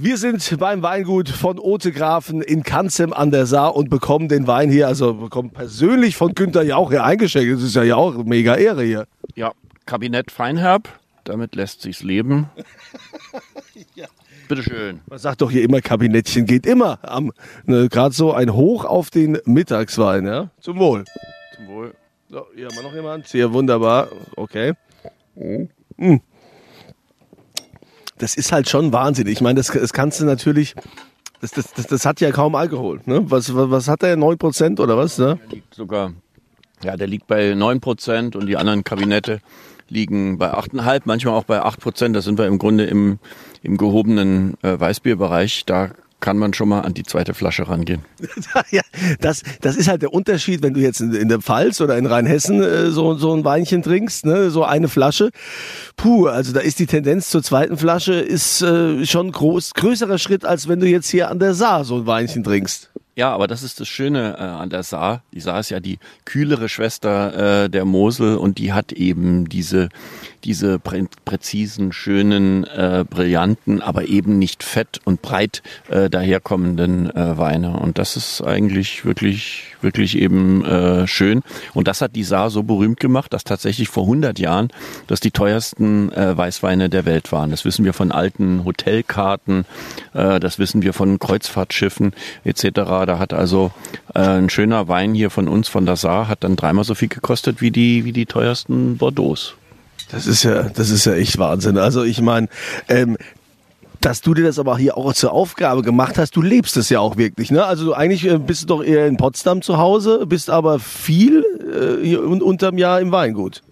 Wir sind beim Weingut von Ote Grafen in Kanzem an der Saar und bekommen den Wein hier, also bekommen persönlich von Günther Jauch hier eingeschenkt. Das ist ja auch mega Ehre hier. Ja, Kabinett Feinherb, damit lässt sich's leben. ja. Bitteschön. Man sagt doch hier immer, Kabinettchen geht immer. Ne, Gerade so ein Hoch auf den Mittagswein, ja? Zum Wohl. Zum Wohl. So, hier haben wir noch jemand. Sehr wunderbar. Okay. Mhm. Das ist halt schon Wahnsinn. Ich meine, das, das kannst du natürlich. Das, das, das, das hat ja kaum Alkohol. Ne? Was, was, was hat der? 9% oder was? Ne? Der liegt sogar, ja, der liegt bei 9% und die anderen Kabinette liegen bei 8,5, manchmal auch bei 8%. Da sind wir im Grunde im, im gehobenen äh, Weißbierbereich. Da kann man schon mal an die zweite Flasche rangehen. ja, das, das ist halt der Unterschied, wenn du jetzt in, in der Pfalz oder in Rheinhessen äh, so, so ein Weinchen trinkst, ne, so eine Flasche. Puh, also da ist die Tendenz zur zweiten Flasche ist äh, schon groß, größerer Schritt, als wenn du jetzt hier an der Saar so ein Weinchen trinkst. Ja, aber das ist das Schöne äh, an der Saar. Die Saar ist ja die kühlere Schwester äh, der Mosel und die hat eben diese diese prä präzisen, schönen, äh, brillanten, aber eben nicht fett und breit äh, daherkommenden äh, Weine. Und das ist eigentlich wirklich, wirklich eben äh, schön. Und das hat die Saar so berühmt gemacht, dass tatsächlich vor 100 Jahren das die teuersten äh, Weißweine der Welt waren. Das wissen wir von alten Hotelkarten, äh, das wissen wir von Kreuzfahrtschiffen etc. Da hat also äh, ein schöner Wein hier von uns, von der Saar, hat dann dreimal so viel gekostet wie die, wie die teuersten Bordeaux. Das ist ja, das ist ja echt Wahnsinn. Also ich meine, ähm, dass du dir das aber hier auch zur Aufgabe gemacht hast, du lebst es ja auch wirklich, ne? Also eigentlich äh, bist du doch eher in Potsdam zu Hause, bist aber viel äh, hier unterm Jahr im Weingut.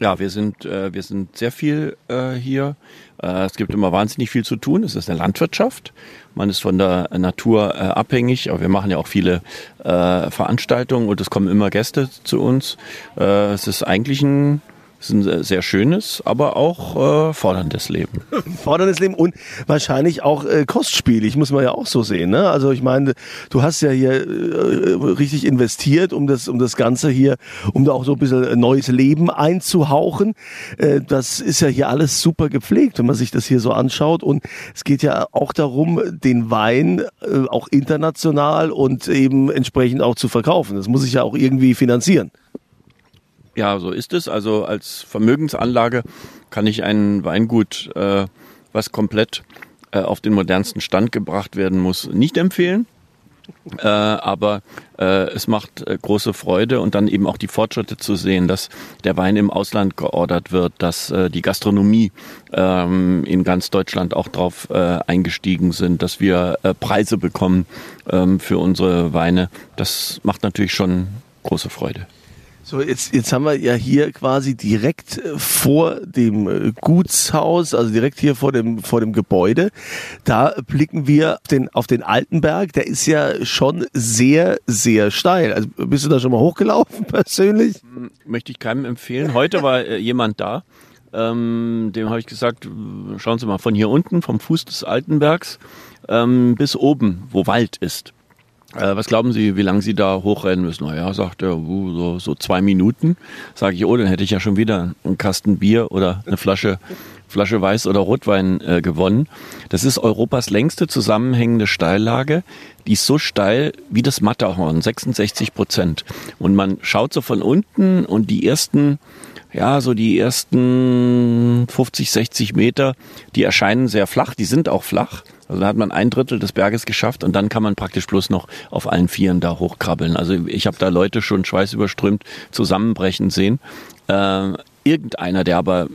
Ja, wir sind, äh, wir sind sehr viel äh, hier. Äh, es gibt immer wahnsinnig viel zu tun. Es ist eine Landwirtschaft. Man ist von der Natur äh, abhängig, aber wir machen ja auch viele äh, Veranstaltungen und es kommen immer Gäste zu uns. Äh, es ist eigentlich ein ist ein sehr schönes, aber auch äh, forderndes Leben. forderndes Leben und wahrscheinlich auch äh, kostspielig, muss man ja auch so sehen. Ne? Also ich meine, du hast ja hier äh, richtig investiert, um das, um das Ganze hier, um da auch so ein bisschen neues Leben einzuhauchen. Äh, das ist ja hier alles super gepflegt, wenn man sich das hier so anschaut. Und es geht ja auch darum, den Wein äh, auch international und eben entsprechend auch zu verkaufen. Das muss sich ja auch irgendwie finanzieren. Ja, so ist es. Also als Vermögensanlage kann ich ein Weingut, äh, was komplett äh, auf den modernsten Stand gebracht werden muss, nicht empfehlen. Äh, aber äh, es macht äh, große Freude und dann eben auch die Fortschritte zu sehen, dass der Wein im Ausland geordert wird, dass äh, die Gastronomie ähm, in ganz Deutschland auch drauf äh, eingestiegen sind, dass wir äh, Preise bekommen ähm, für unsere Weine. Das macht natürlich schon große Freude. So, jetzt, jetzt haben wir ja hier quasi direkt äh, vor dem äh, Gutshaus, also direkt hier vor dem, vor dem Gebäude. Da blicken wir auf den, auf den Altenberg. Der ist ja schon sehr, sehr steil. Also bist du da schon mal hochgelaufen persönlich? Hm, möchte ich keinem empfehlen. Heute war äh, jemand da. Ähm, dem habe ich gesagt, schauen Sie mal, von hier unten, vom Fuß des Altenbergs ähm, bis oben, wo Wald ist. Äh, was glauben Sie, wie lange Sie da hochrennen müssen? Naja, sagt er, uh, so, so zwei Minuten. Sage ich, oh, dann hätte ich ja schon wieder einen Kasten Bier oder eine Flasche, Flasche Weiß oder Rotwein äh, gewonnen. Das ist Europas längste zusammenhängende Steillage. Die ist so steil wie das Matterhorn, 66 Prozent. Und man schaut so von unten und die ersten ja, so die ersten 50, 60 Meter, die erscheinen sehr flach, die sind auch flach. Also da hat man ein Drittel des Berges geschafft und dann kann man praktisch bloß noch auf allen Vieren da hochkrabbeln. Also ich habe da Leute schon schweißüberströmt zusammenbrechen sehen. Äh, irgendeiner, der aber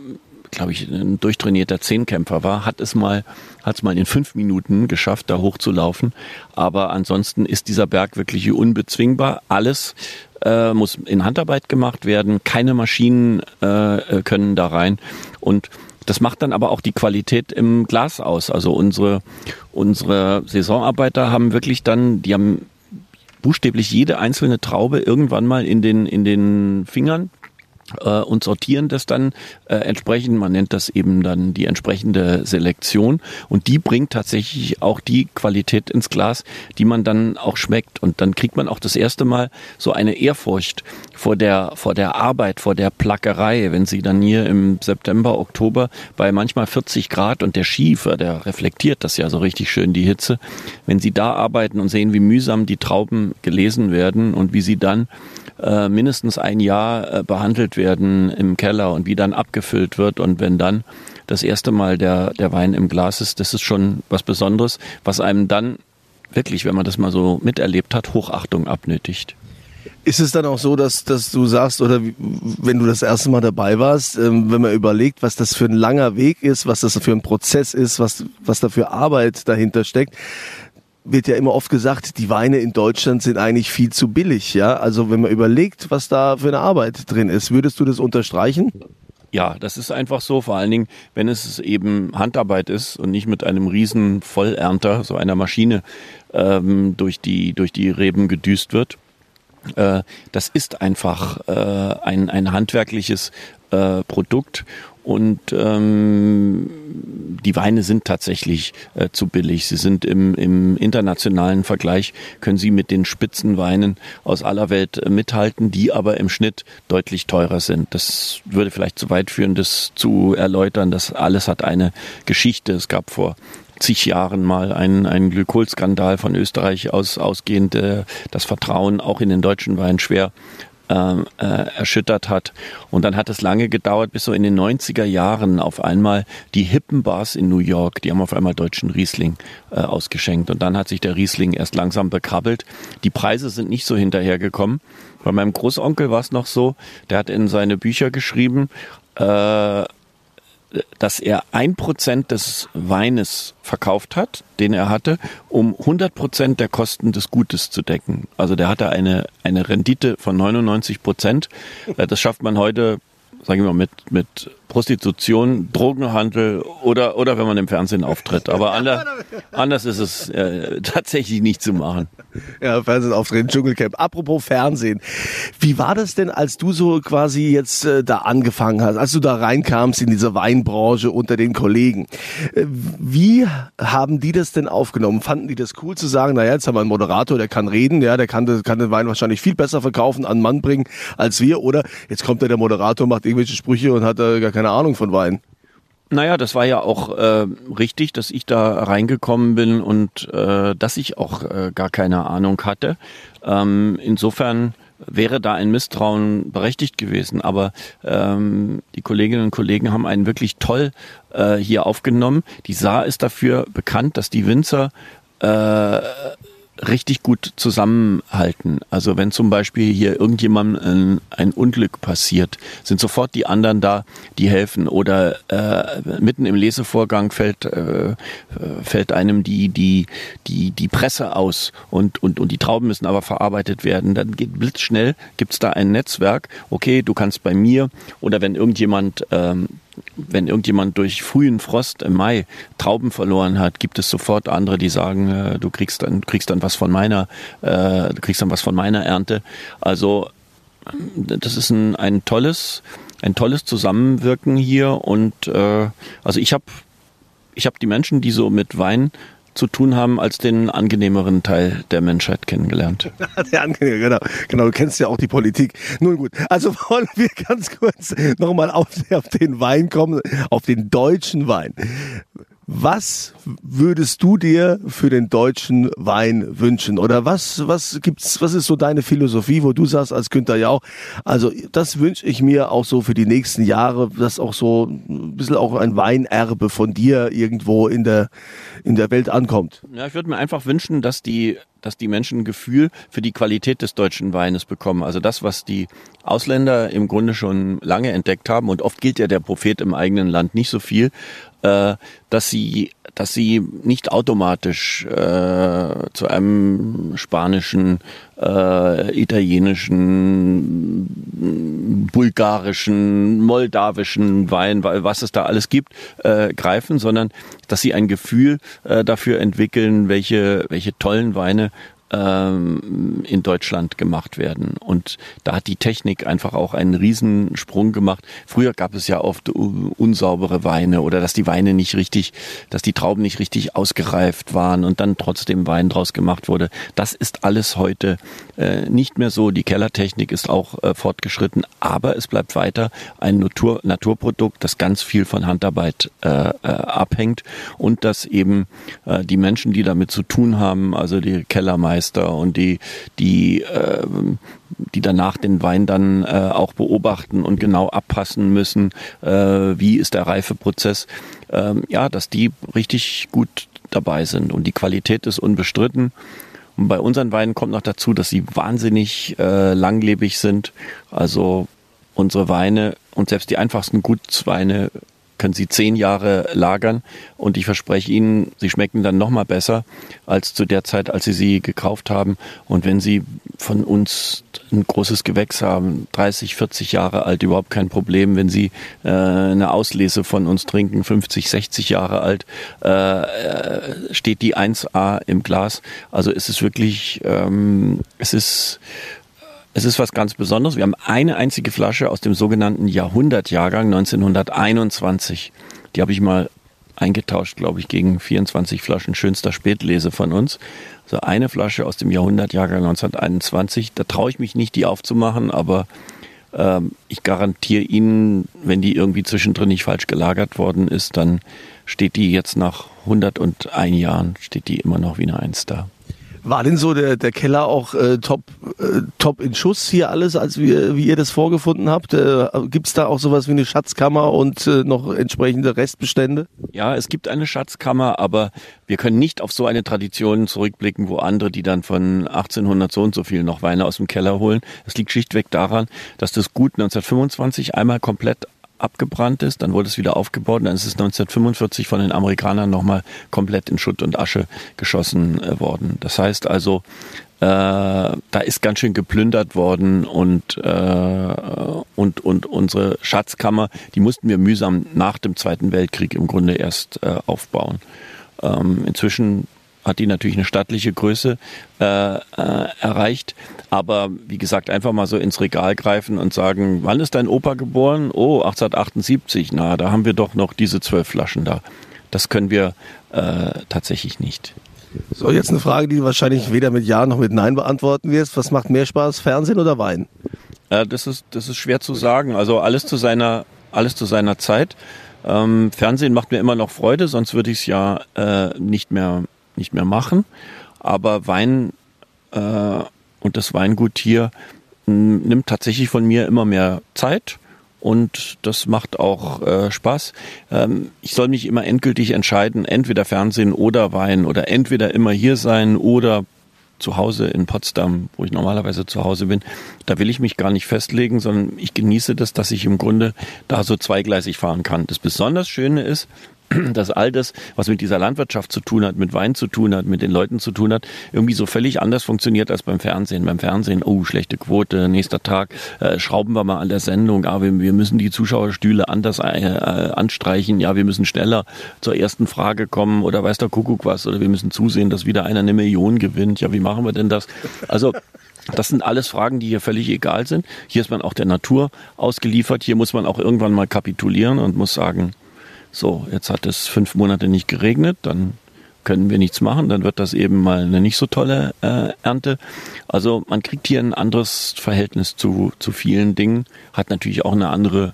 glaube ich, ein durchtrainierter Zehnkämpfer war, hat es mal, hat es mal in fünf Minuten geschafft, da hochzulaufen. Aber ansonsten ist dieser Berg wirklich unbezwingbar. Alles äh, muss in Handarbeit gemacht werden. Keine Maschinen äh, können da rein. Und das macht dann aber auch die Qualität im Glas aus. Also unsere, unsere Saisonarbeiter haben wirklich dann, die haben buchstäblich jede einzelne Traube irgendwann mal in den, in den Fingern äh, und sortieren das dann äh, entsprechend. Man nennt das eben dann die entsprechende Selektion und die bringt tatsächlich auch die Qualität ins Glas, die man dann auch schmeckt und dann kriegt man auch das erste Mal so eine Ehrfurcht vor der vor der Arbeit, vor der Plackerei, wenn sie dann hier im September, Oktober bei manchmal 40 Grad und der Schiefer, der reflektiert das ja so richtig schön die Hitze, wenn sie da arbeiten und sehen, wie mühsam die Trauben gelesen werden und wie sie dann äh, mindestens ein Jahr äh, behandelt werden im Keller und wie dann abgefüllt wird und wenn dann das erste Mal der, der Wein im Glas ist, das ist schon was Besonderes, was einem dann wirklich, wenn man das mal so miterlebt hat, Hochachtung abnötigt. Ist es dann auch so, dass, dass du sagst, oder wenn du das erste Mal dabei warst, ähm, wenn man überlegt, was das für ein langer Weg ist, was das für ein Prozess ist, was, was da für Arbeit dahinter steckt, wird ja immer oft gesagt, die Weine in Deutschland sind eigentlich viel zu billig, ja? Also wenn man überlegt, was da für eine Arbeit drin ist, würdest du das unterstreichen? Ja, das ist einfach so, vor allen Dingen, wenn es eben Handarbeit ist und nicht mit einem riesen Vollernter, so einer Maschine, ähm, durch, die, durch die Reben gedüst wird. Äh, das ist einfach äh, ein, ein handwerkliches äh, Produkt und ähm, die Weine sind tatsächlich äh, zu billig. Sie sind im, im internationalen Vergleich, können sie mit den Spitzenweinen aus aller Welt äh, mithalten, die aber im Schnitt deutlich teurer sind. Das würde vielleicht zu weit führen, das zu erläutern. Das alles hat eine Geschichte. Es gab vor zig Jahren mal einen, einen Glykolskandal von Österreich aus ausgehend, äh, das Vertrauen auch in den deutschen Wein schwer ähm, äh, erschüttert hat. Und dann hat es lange gedauert, bis so in den 90er Jahren auf einmal die hippen Bars in New York, die haben auf einmal deutschen Riesling äh, ausgeschenkt. Und dann hat sich der Riesling erst langsam bekrabbelt. Die Preise sind nicht so hinterhergekommen. Bei meinem Großonkel war es noch so, der hat in seine Bücher geschrieben, äh, dass er ein Prozent des Weines verkauft hat, den er hatte, um 100 Prozent der Kosten des Gutes zu decken. Also der hatte eine, eine Rendite von 99 Prozent. Das schafft man heute, sage ich mal, mit, mit Prostitution, Drogenhandel oder, oder wenn man im Fernsehen auftritt. Aber anders, anders ist es äh, tatsächlich nicht zu machen. Ja, Fernsehen auftreten, Dschungelcamp. Apropos Fernsehen. Wie war das denn, als du so quasi jetzt äh, da angefangen hast, als du da reinkamst in diese Weinbranche unter den Kollegen? Äh, wie haben die das denn aufgenommen? Fanden die das cool zu sagen, naja, jetzt haben wir einen Moderator, der kann reden, ja, der kann, kann den Wein wahrscheinlich viel besser verkaufen, an Mann bringen als wir, oder jetzt kommt da der Moderator, macht irgendwelche Sprüche und hat äh, gar keine keine Ahnung von Wein. Naja, das war ja auch äh, richtig, dass ich da reingekommen bin und äh, dass ich auch äh, gar keine Ahnung hatte. Ähm, insofern wäre da ein Misstrauen berechtigt gewesen. Aber ähm, die Kolleginnen und Kollegen haben einen wirklich toll äh, hier aufgenommen. Die Saar ist dafür bekannt, dass die Winzer äh, richtig gut zusammenhalten. Also wenn zum Beispiel hier irgendjemand ein, ein, Unglück passiert, sind sofort die anderen da, die helfen. Oder äh, mitten im Lesevorgang fällt, äh, fällt einem die, die, die, die Presse aus und, und, und die Trauben müssen aber verarbeitet werden. Dann geht blitzschnell, gibt's da ein Netzwerk, okay, du kannst bei mir oder wenn irgendjemand ähm, wenn irgendjemand durch frühen Frost im Mai Trauben verloren hat, gibt es sofort andere, die sagen, äh, du kriegst dann kriegst dann was von meiner, äh, du kriegst dann was von meiner Ernte. Also das ist ein, ein tolles, ein tolles Zusammenwirken hier und äh, also ich habe ich habe die Menschen, die so mit Wein zu tun haben als den angenehmeren Teil der Menschheit kennengelernt. der angenehme, genau. Genau, du kennst ja auch die Politik. Nun gut, also wollen wir ganz kurz nochmal auf, auf den Wein kommen, auf den deutschen Wein. Was würdest du dir für den deutschen Wein wünschen? Oder was, was gibt's, was ist so deine Philosophie, wo du sagst als Günther Jauch, also das wünsche ich mir auch so für die nächsten Jahre, dass auch so ein bisschen auch ein Weinerbe von dir irgendwo in der, in der Welt ankommt. Ja, ich würde mir einfach wünschen, dass die dass die Menschen ein Gefühl für die Qualität des deutschen Weines bekommen. Also das, was die Ausländer im Grunde schon lange entdeckt haben, und oft gilt ja der Prophet im eigenen Land nicht so viel, äh, dass sie, dass sie nicht automatisch äh, zu einem spanischen, äh, italienischen, bulgarischen, moldawischen Wein, was es da alles gibt, äh, greifen, sondern dass sie ein Gefühl äh, dafür entwickeln, welche, welche tollen Weine ähm, in Deutschland gemacht werden. Und da hat die Technik einfach auch einen Riesensprung gemacht. Früher gab es ja oft unsaubere Weine oder dass die Weine nicht richtig, dass die Trauben nicht richtig ausgereift waren und dann trotzdem Wein draus gemacht wurde. Das ist alles heute äh, nicht mehr so. Die Kellertechnik ist auch äh, fortgeschritten, aber es bleibt weiter ein Natur Naturprodukt, das ganz viel von Handarbeit äh, äh, abhängt und dass eben äh, die Menschen, die damit zu tun haben, also die Kellermeister, Meister und die, die, äh, die danach den Wein dann äh, auch beobachten und genau abpassen müssen, äh, wie ist der Reifeprozess, äh, ja, dass die richtig gut dabei sind und die Qualität ist unbestritten. Und bei unseren Weinen kommt noch dazu, dass sie wahnsinnig äh, langlebig sind. Also unsere Weine und selbst die einfachsten Gutsweine können Sie zehn Jahre lagern und ich verspreche Ihnen, sie schmecken dann noch mal besser als zu der Zeit, als Sie sie gekauft haben. Und wenn Sie von uns ein großes Gewächs haben, 30, 40 Jahre alt, überhaupt kein Problem. Wenn Sie äh, eine Auslese von uns trinken, 50, 60 Jahre alt, äh, äh steht die 1A im Glas. Also es ist wirklich, ähm, es ist es ist was ganz Besonderes. Wir haben eine einzige Flasche aus dem sogenannten Jahrhundertjahrgang 1921. Die habe ich mal eingetauscht, glaube ich, gegen 24 Flaschen schönster Spätlese von uns. So eine Flasche aus dem Jahrhundertjahrgang 1921. Da traue ich mich nicht, die aufzumachen, aber ähm, ich garantiere Ihnen, wenn die irgendwie zwischendrin nicht falsch gelagert worden ist, dann steht die jetzt nach 101 Jahren, steht die immer noch wie eine Eins da. War denn so der, der Keller auch äh, top, äh, top in Schuss hier alles, als wir, wie ihr das vorgefunden habt? Äh, gibt es da auch sowas wie eine Schatzkammer und äh, noch entsprechende Restbestände? Ja, es gibt eine Schatzkammer, aber wir können nicht auf so eine Tradition zurückblicken, wo andere, die dann von 1800 so und so viel noch Weine aus dem Keller holen. Es liegt schlichtweg daran, dass das Gut 1925 einmal komplett abgebrannt ist, dann wurde es wieder aufgebaut und dann ist es 1945 von den Amerikanern nochmal komplett in Schutt und Asche geschossen äh, worden. Das heißt also, äh, da ist ganz schön geplündert worden und, äh, und, und unsere Schatzkammer, die mussten wir mühsam nach dem Zweiten Weltkrieg im Grunde erst äh, aufbauen. Ähm, inzwischen hat die natürlich eine stattliche Größe äh, äh, erreicht. Aber wie gesagt, einfach mal so ins Regal greifen und sagen, wann ist dein Opa geboren? Oh, 1878. Na, da haben wir doch noch diese zwölf Flaschen da. Das können wir äh, tatsächlich nicht. So, jetzt eine Frage, die du wahrscheinlich weder mit Ja noch mit Nein beantworten wirst. Was macht mehr Spaß, Fernsehen oder Wein? Äh, das, ist, das ist schwer zu sagen. Also alles zu seiner, alles zu seiner Zeit. Ähm, Fernsehen macht mir immer noch Freude, sonst würde ich es ja äh, nicht mehr nicht mehr machen. Aber Wein äh, und das Weingut hier nimmt tatsächlich von mir immer mehr Zeit und das macht auch äh, Spaß. Ähm, ich soll mich immer endgültig entscheiden, entweder Fernsehen oder Wein oder entweder immer hier sein oder zu Hause in Potsdam, wo ich normalerweise zu Hause bin. Da will ich mich gar nicht festlegen, sondern ich genieße das, dass ich im Grunde da so zweigleisig fahren kann. Das besonders Schöne ist, dass all das, was mit dieser Landwirtschaft zu tun hat, mit Wein zu tun hat, mit den Leuten zu tun hat, irgendwie so völlig anders funktioniert als beim Fernsehen. Beim Fernsehen, oh, schlechte Quote, nächster Tag, äh, schrauben wir mal an der Sendung, ah, wir, wir müssen die Zuschauerstühle anders äh, äh, anstreichen, ja, wir müssen schneller zur ersten Frage kommen oder weiß der Kuckuck was, oder wir müssen zusehen, dass wieder einer eine Million gewinnt. Ja, wie machen wir denn das? Also, das sind alles Fragen, die hier völlig egal sind. Hier ist man auch der Natur ausgeliefert. Hier muss man auch irgendwann mal kapitulieren und muss sagen, so, jetzt hat es fünf Monate nicht geregnet, dann können wir nichts machen, dann wird das eben mal eine nicht so tolle äh, Ernte. Also man kriegt hier ein anderes Verhältnis zu, zu vielen Dingen, hat natürlich auch eine andere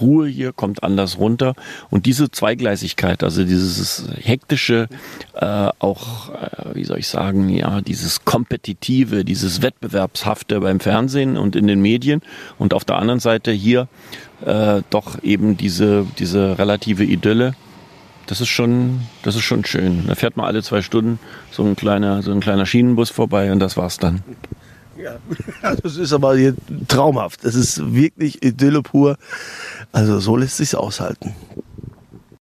Ruhe hier, kommt anders runter. Und diese Zweigleisigkeit, also dieses hektische, äh, auch, äh, wie soll ich sagen, ja, dieses kompetitive, dieses Wettbewerbshafte beim Fernsehen und in den Medien und auf der anderen Seite hier äh, doch eben diese, diese relative Idylle. Das ist schon, das ist schon schön. Da fährt man alle zwei Stunden so ein kleiner, so ein kleiner Schienenbus vorbei und das war's dann. Ja, das ist aber hier traumhaft. Das ist wirklich Idylle pur. Also so lässt sich's aushalten.